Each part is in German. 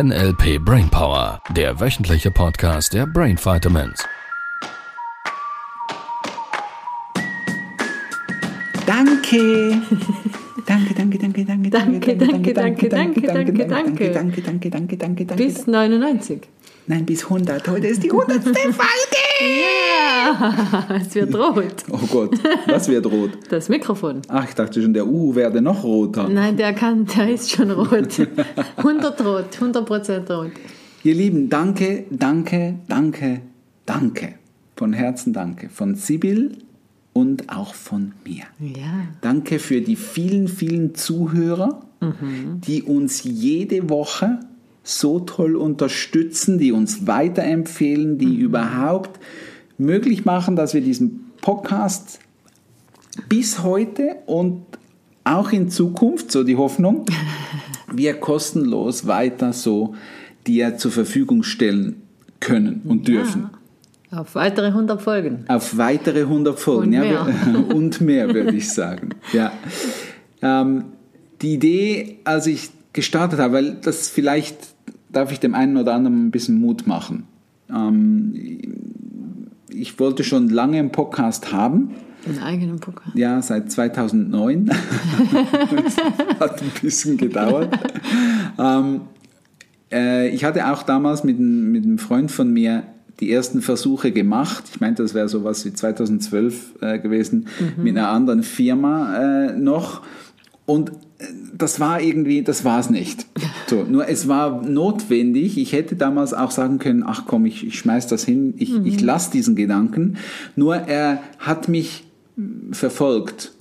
NLP Brainpower, der wöchentliche Podcast der Brain Vitamins. Danke. Danke, danke, danke, danke, Danke, danke, danke, danke, danke, danke. danke, danke, danke, danke, danke, danke. Bis 99. Nein, bis 100. Heute ist die 100. Folge. Es wird rot. Oh Gott, was wird rot? Das Mikrofon. Ach, ich dachte schon, der U werde noch roter. Nein, der kann, der ist schon rot. 100 rot, 100% rot. Ihr Lieben, danke, danke, danke, danke. Von Herzen danke. Von Sibyl und auch von mir. Ja. Danke für die vielen, vielen Zuhörer, die uns jede Woche so toll unterstützen, die uns weiterempfehlen, die überhaupt möglich machen, dass wir diesen Podcast bis heute und auch in Zukunft, so die Hoffnung, wir kostenlos weiter so dir zur Verfügung stellen können und dürfen. Auf weitere 100 Folgen. Auf weitere 100 Folgen. Und ja, mehr. wir- und mehr, würde ich sagen. Ja. Ähm, die Idee, als ich gestartet habe, weil das vielleicht darf ich dem einen oder anderen ein bisschen Mut machen. Ähm, ich wollte schon lange einen Podcast haben. Einen eigenen Podcast. Ja, seit 2009. das hat ein bisschen gedauert. ähm, äh, ich hatte auch damals mit, einem- mit einem Freund von mir die ersten Versuche gemacht. Ich meinte, das wäre sowas wie 2012 äh, gewesen, mit einer anderen Firma äh, noch. Und das war irgendwie, das war es nicht. So, nur es war notwendig. Ich hätte damals auch sagen können, ach komm, ich, ich schmeiß das hin, ich, ich lasse diesen Gedanken. Nur er hat mich verfolgt.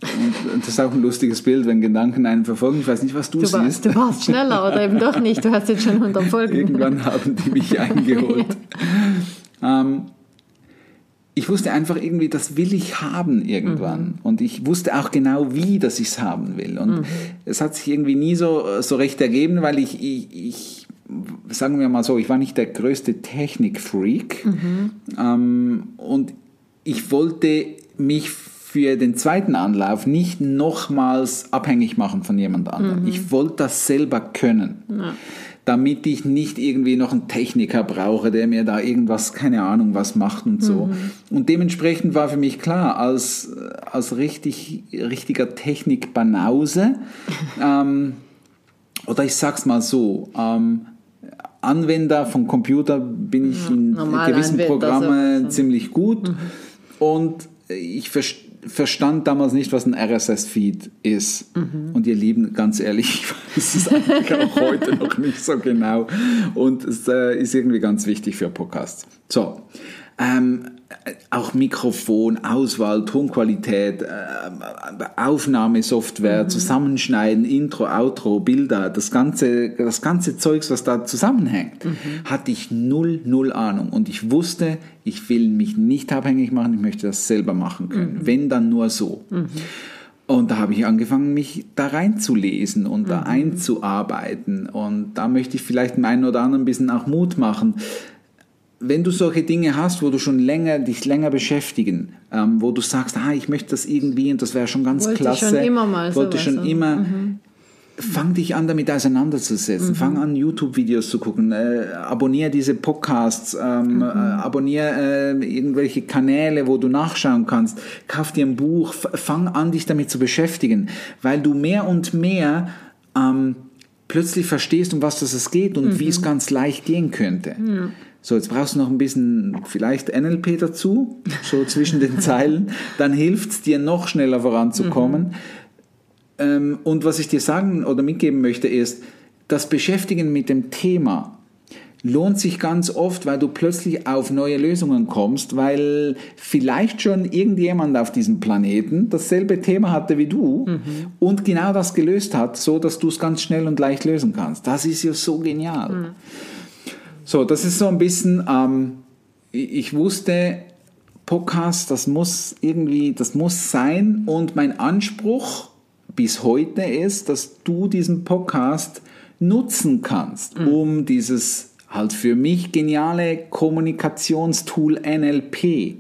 Und, das ist auch ein lustiges Bild, wenn Gedanken einen verfolgen. Ich weiß nicht, was du, Du warst, siehst. du warst schneller oder eben doch nicht. Du hast jetzt schon 100 Folgen. Irgendwann haben die mich eingeholt. ähm, ich wusste einfach irgendwie, das will ich haben irgendwann. Und ich wusste auch genau, wie, dass ich es haben will. Und es hat sich irgendwie nie so, so recht ergeben, weil ich, ich, ich, sagen wir mal so, ich war nicht der größte Technikfreak. Ähm, und ich wollte mich für den zweiten Anlauf nicht nochmals abhängig machen von jemand anderem. Ich wollte das selber können damit ich nicht irgendwie noch einen Techniker brauche, der mir da irgendwas, keine Ahnung, was macht und so. Und dementsprechend war für mich klar, als, als richtig, richtiger Technik-Banause, ähm, oder ich sag's mal so, ähm, Anwender von Computer bin ich in normal gewissen Anwender, Programmen so. ziemlich gut und ich ver verstand damals nicht, was ein RSS-Feed ist. Und ihr Lieben, ganz ehrlich, ich weiß es eigentlich auch heute noch nicht so genau. Und es äh, ist irgendwie ganz wichtig für Podcasts. So, ähm, auch Mikrofon, Auswahl, Tonqualität, äh, Aufnahmesoftware, Zusammenschneiden, Intro, Outro, Bilder, das ganze, das ganze Zeugs, was da zusammenhängt, hatte ich null, null Ahnung. Und ich wusste, ich will mich nicht abhängig machen, ich möchte das selber machen können. Wenn, dann nur so. Und da habe ich angefangen, mich da reinzulesen und da einzuarbeiten. Und da möchte ich vielleicht dem einen oder anderen ein bisschen auch Mut machen wenn du solche Dinge hast, wo du schon länger dich länger beschäftigen, ähm, wo du sagst, ah, ich möchte das irgendwie und das wäre schon ganz Wollte klasse, schon immer mal wollte schon oder? Mhm. immer, fang dich an damit auseinanderzusetzen, fang an YouTube-Videos zu gucken, äh, abonniere diese Podcasts, ähm, Mhm. äh, abonniere äh, irgendwelche Kanäle, wo du nachschauen kannst, kauf dir ein Buch, fang an dich damit zu beschäftigen, weil du mehr und mehr ähm, plötzlich verstehst, um was das es geht und wie es ganz leicht gehen könnte. So, jetzt brauchst du noch ein bisschen vielleicht NLP dazu, so zwischen den Zeilen. Dann hilft es dir noch schneller voranzukommen. Ähm, und was ich dir sagen oder mitgeben möchte ist, das Beschäftigen mit dem Thema lohnt sich ganz oft, weil du plötzlich auf neue Lösungen kommst, weil vielleicht schon irgendjemand auf diesem Planeten dasselbe Thema hatte wie du und genau das gelöst hat, so dass du es ganz schnell und leicht lösen kannst. Das ist ja so genial. So, das ist so ein bisschen, ähm, ich ich wusste, Podcast, das muss irgendwie, das muss sein. Und mein Anspruch bis heute ist, dass du diesen Podcast nutzen kannst, um dieses halt für mich geniale Kommunikationstool NLP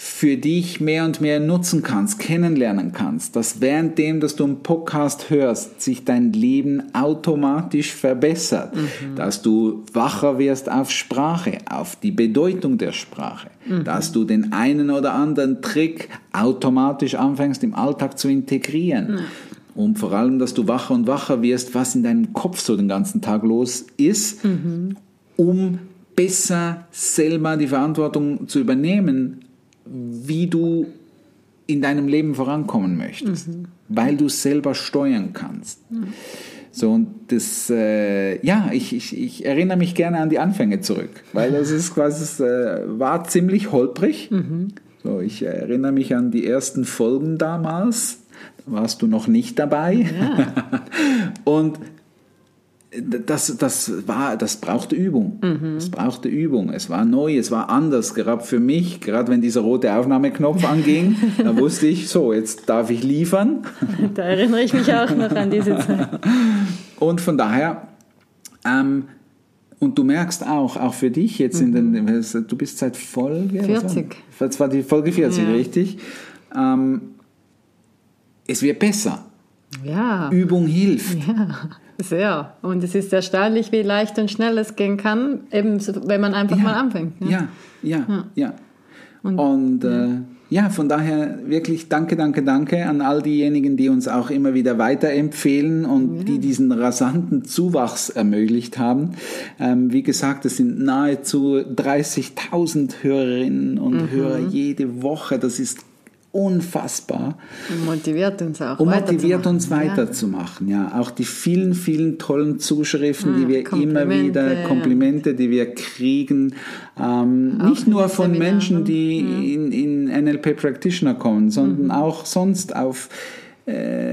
für dich mehr und mehr nutzen kannst, kennenlernen kannst, dass währenddem, dass du einen Podcast hörst, sich dein Leben automatisch verbessert, mhm. dass du wacher wirst auf Sprache, auf die Bedeutung der Sprache, mhm. dass du den einen oder anderen Trick automatisch anfängst im Alltag zu integrieren. Mhm. Und vor allem, dass du wacher und wacher wirst, was in deinem Kopf so den ganzen Tag los ist, mhm. um besser selber die Verantwortung zu übernehmen, wie du in deinem Leben vorankommen möchtest, mhm. weil du es selber steuern kannst. Mhm. So, und das, äh, ja, ich, ich, ich erinnere mich gerne an die Anfänge zurück, weil das ist quasi, es äh, war ziemlich holprig. Mhm. So, ich erinnere mich an die ersten Folgen damals, da warst du noch nicht dabei. Ja. und das, das, war, das brauchte Übung. Mhm. Es brauchte Übung. Es war neu, es war anders. Gerade für mich, gerade wenn dieser rote Aufnahmeknopf anging, da wusste ich, so, jetzt darf ich liefern. Da erinnere ich mich auch noch an diese Zeit. Und von daher, ähm, und du merkst auch, auch für dich jetzt mhm. in den, mhm. du bist seit Folge 40. Das war die Folge 40, ja. richtig? Ähm, es wird besser. Ja. Übung hilft. Ja. Sehr. Und es ist erstaunlich, wie leicht und schnell es gehen kann, eben wenn man einfach ja, mal anfängt. Ne? Ja, ja, ja. ja. Und, und ja. Äh, ja, von daher wirklich danke, danke, danke an all diejenigen, die uns auch immer wieder weiterempfehlen und ja. die diesen rasanten Zuwachs ermöglicht haben. Ähm, wie gesagt, es sind nahezu 30.000 Hörerinnen und mhm. Hörer jede Woche. Das ist unfassbar. Und motiviert uns auch. Und motiviert uns weiterzumachen, ja. ja. Auch die vielen, vielen tollen Zuschriften, ja, die wir immer wieder, Komplimente, die wir kriegen, ähm, nicht nur von Seminaren. Menschen, die mhm. in, in NLP Practitioner kommen, sondern mhm. auch sonst auf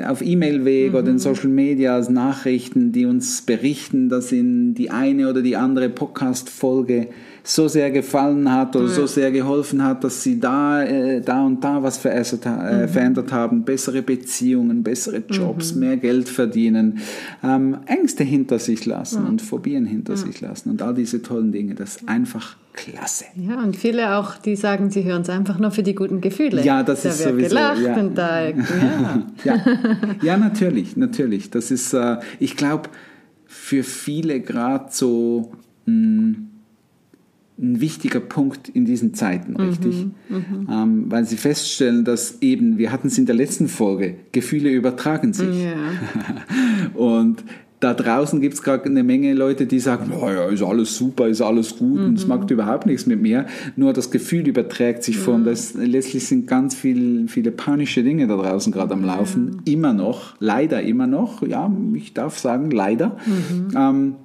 auf E-Mail-Weg mhm. oder in Social Media Nachrichten, die uns berichten, dass ihnen die eine oder die andere Podcast-Folge so sehr gefallen hat oder ja. so sehr geholfen hat, dass sie da, äh, da und da was verändert, äh, mhm. verändert haben, bessere Beziehungen, bessere Jobs, mhm. mehr Geld verdienen, ähm, Ängste hinter sich lassen ja. und Phobien hinter ja. sich lassen und all diese tollen Dinge. Das einfach klasse. Ja, und viele auch, die sagen, sie hören es einfach nur für die guten Gefühle. Ja, das da ist wird sowieso. gelacht ja. und da, ja. ja. ja, natürlich, natürlich. Das ist, äh, ich glaube, für viele gerade so mh, hm, ein wichtiger Punkt in diesen Zeiten, mhm, richtig? Mhm, ähm, weil sie feststellen, dass eben, wir hatten es in der letzten Folge, Gefühle übertragen sich. Ja. und da draußen gibt es gerade eine Menge Leute, die sagen, oh ja, ist alles super, ist alles gut mhm. und es macht überhaupt nichts mit mir. Nur das Gefühl überträgt sich von, das, letztlich sind ganz viel, viele panische Dinge da draußen gerade am Laufen. Immer noch, leider immer noch, ja, ich darf sagen, leider. Mhm. Ähm,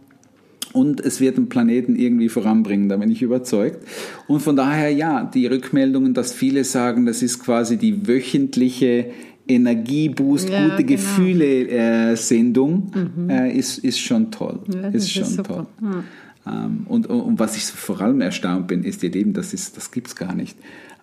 und es wird den Planeten irgendwie voranbringen, da bin ich überzeugt. Und von daher, ja, die Rückmeldungen, dass viele sagen, das ist quasi die wöchentliche Energieboost, ja, gute genau. Gefühle-Sendung, äh, mhm. äh, ist, ist schon toll. Ja, ist schon ist toll. Ja. Ähm, und, und was ich vor allem erstaunt bin, ist ihr Leben, das, ist, das gibt es gar nicht.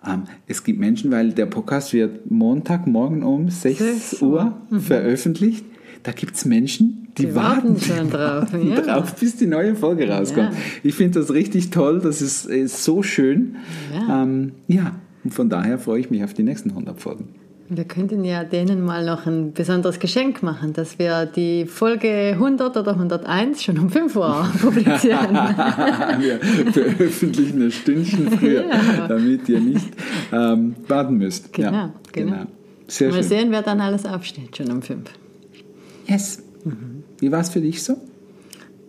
Ähm, es gibt Menschen, weil der Podcast wird Montagmorgen um 6, 6 Uhr mhm. veröffentlicht. Da gibt es Menschen, die, die warten, warten schon drauf, ja. drauf, bis die neue Folge rauskommt. Ich finde das richtig toll, das ist, ist so schön. Ja. Ähm, ja, und von daher freue ich mich auf die nächsten 100 Folgen. Wir könnten ja denen mal noch ein besonderes Geschenk machen, dass wir die Folge 100 oder 101 schon um 5 Uhr publizieren. wir veröffentlichen ein Stündchen früher, ja. damit ihr nicht ähm, warten müsst. Genau, ja, genau. genau. Sehr mal schön. sehen, wer dann alles aufsteht, schon um 5. Yes. Mhm. Wie war es für dich so?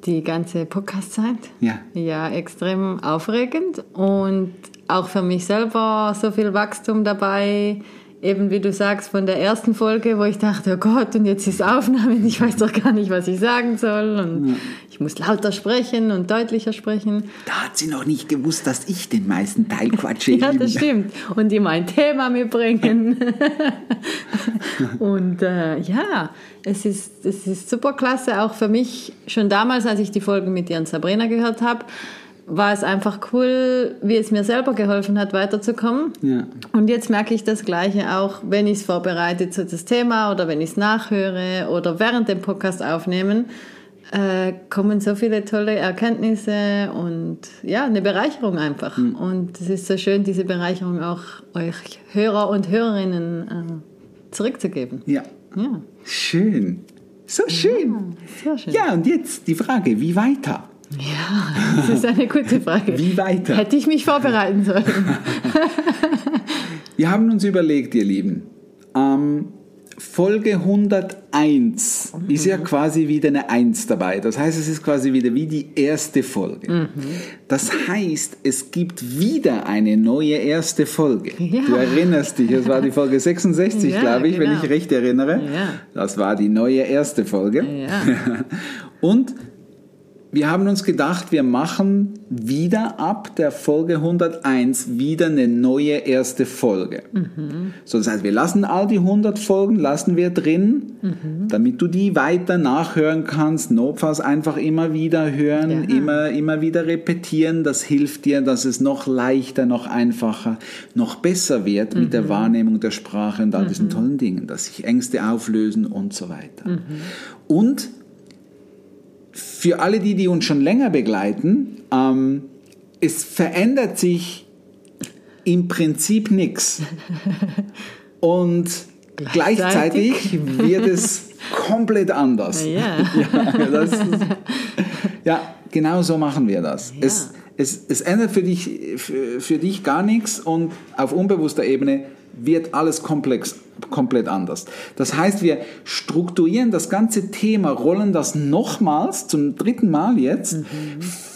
Die ganze Podcast-Zeit? Ja. Ja, extrem aufregend und auch für mich selber so viel Wachstum dabei eben wie du sagst, von der ersten Folge, wo ich dachte, oh Gott, und jetzt ist Aufnahme, und ich weiß doch gar nicht, was ich sagen soll. Und ja. ich muss lauter sprechen und deutlicher sprechen. Da hat sie noch nicht gewusst, dass ich den meisten Teil quatsche. ja, das stimmt. Und immer ein Thema mitbringen. und äh, ja, es ist, es ist super klasse, auch für mich, schon damals, als ich die Folge mit dir und Sabrina gehört habe, war es einfach cool, wie es mir selber geholfen hat, weiterzukommen. Ja. Und jetzt merke ich das Gleiche auch, wenn ich es vorbereite zu das Thema oder wenn ich es nachhöre oder während dem Podcast aufnehmen. äh, kommen so viele tolle Erkenntnisse und ja, eine Bereicherung einfach. Hm. Und es ist so schön, diese Bereicherung auch euch Hörer und Hörerinnen äh, zurückzugeben. Ja. Ja, Schön. So schön. sehr schön. Ja, und jetzt die Frage, wie weiter? Ja, das ist eine gute Frage. Wie weiter? Hätte ich mich vorbereiten sollen. Wir haben uns überlegt, ihr Lieben, ähm, Folge 101 ist ja quasi wieder eine 1 dabei. Das heißt, es ist quasi wieder wie die erste Folge. Das heißt, es gibt wieder eine neue erste Folge. Ja. Du erinnerst dich, es war die Folge 66, Ja, glaube ich, wenn genau. ich recht erinnere. Ja. Das war die neue erste Folge. Ja. Und wir haben uns gedacht, wir machen wieder ab der Folge 101 wieder eine neue erste Folge. So, das heißt, wir lassen all die 100 Folgen, lassen wir drin, damit du die weiter nachhören kannst, notfalls einfach immer wieder hören, Ja. immer, immer wieder repetieren. Das hilft dir, dass es noch leichter, noch einfacher, noch besser wird mit der Wahrnehmung der Sprache und all diesen tollen Dingen, dass sich Ängste auflösen und so weiter. Und für alle die, die uns schon länger begleiten, ähm, es verändert sich im Prinzip nichts. Und gleichzeitig wird es komplett anders. Ja. ja, das ja, genau so machen wir das. Ja. Es, es, es ändert für dich, für, für dich gar nichts und auf unbewusster Ebene wird alles komplex, komplett anders. Das heißt, wir strukturieren das ganze Thema, rollen das nochmals zum dritten Mal jetzt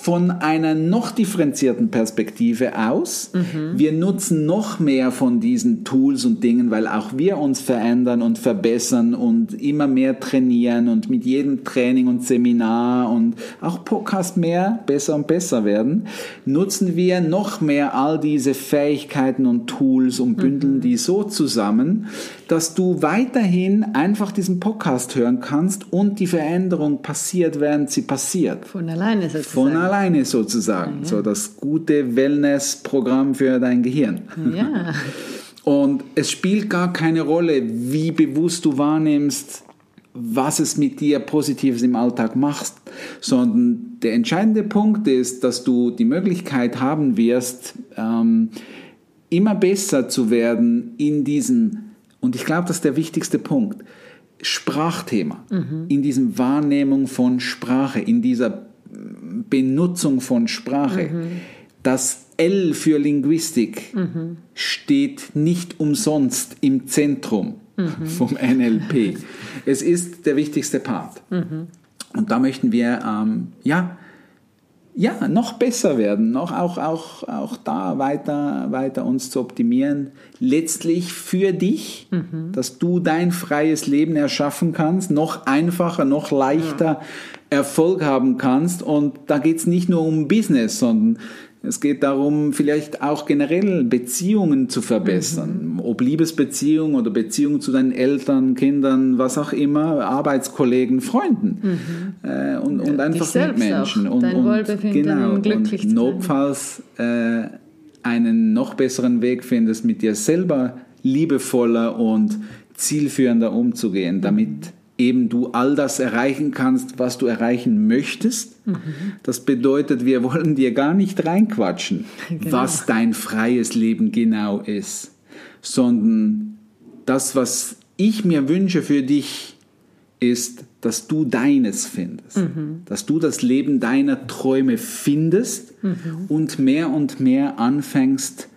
von einer noch differenzierten Perspektive aus. Wir nutzen noch mehr von diesen Tools und Dingen, weil auch wir uns verändern und verbessern und immer mehr trainieren und mit jedem Training und Seminar und auch Podcast mehr besser und besser werden, nutzen wir noch mehr all diese Fähigkeiten und Tools und bündeln die so zusammen, dass du weiterhin einfach diesen Podcast hören kannst und die Veränderung passiert, während sie passiert. Von alleine sozusagen. Von alleine sozusagen. So das gute Wellness-Programm für dein Gehirn. Ja, Und es spielt gar keine Rolle, wie bewusst du wahrnimmst, was es mit dir Positives im Alltag macht, sondern der entscheidende Punkt ist, dass du die Möglichkeit haben wirst, ähm, immer besser zu werden in diesem, und ich glaube, das ist der wichtigste Punkt, Sprachthema, in diesem Wahrnehmung von Sprache, in dieser Benutzung von Sprache. Das L für Linguistik steht nicht umsonst im Zentrum vom NLP. Es ist der wichtigste Part. Und da möchten wir ähm, ja, ja, noch besser werden, noch auch, auch, auch da weiter, weiter uns zu optimieren. Letztlich für dich, dass du dein freies Leben erschaffen kannst, noch einfacher, noch leichter Erfolg haben kannst. Und da geht es nicht nur um Business, sondern es geht darum, vielleicht auch generell Beziehungen zu verbessern. Ob Liebesbeziehung oder Beziehung zu deinen Eltern, Kindern, was auch immer, Arbeitskollegen, Freunden. Äh, und, und einfach selbst Mitmenschen. auch, Und, dein und, Wohlbefinden, genau, glücklich und notfalls äh, einen noch besseren Weg findest, mit dir selber liebevoller und zielführender umzugehen, damit eben du all das erreichen kannst, was du erreichen möchtest. Das bedeutet, wir wollen dir gar nicht reinquatschen, was dein freies Leben genau ist, sondern das, was ich mir wünsche für dich, ist, dass du deines findest, dass du das Leben deiner Träume findest und mehr und mehr anfängst,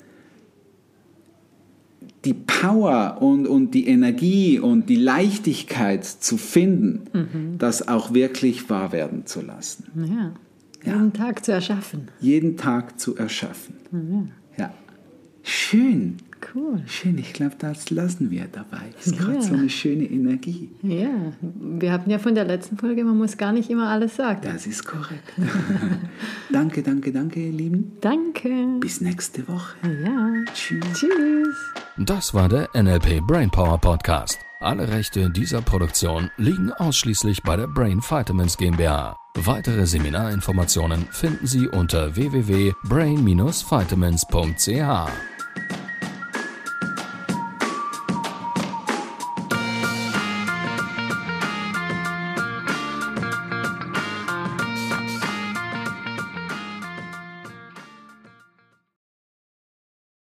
die Power und, und die Energie und die Leichtigkeit zu finden, das auch wirklich wahr werden zu lassen. ja. Jeden Tag zu erschaffen. Jeden Tag zu erschaffen. Ja. Schön. Cool. Schön. Ich glaube, das lassen wir dabei. Das ist gerade Ja. so eine schöne Energie. Ja, wir hatten ja von der letzten Folge, man muss gar nicht immer alles sagen. Das ist korrekt. danke, danke, danke, ihr Lieben. Danke. Bis nächste Woche. Ja. Tschüss. Tschüss. Das war der NLP Brainpower Podcast. Alle Rechte dieser Produktion liegen ausschließlich bei der Brain Vitamins GmbH. Weitere Seminarinformationen finden Sie unter www.brain-vitamins.ch.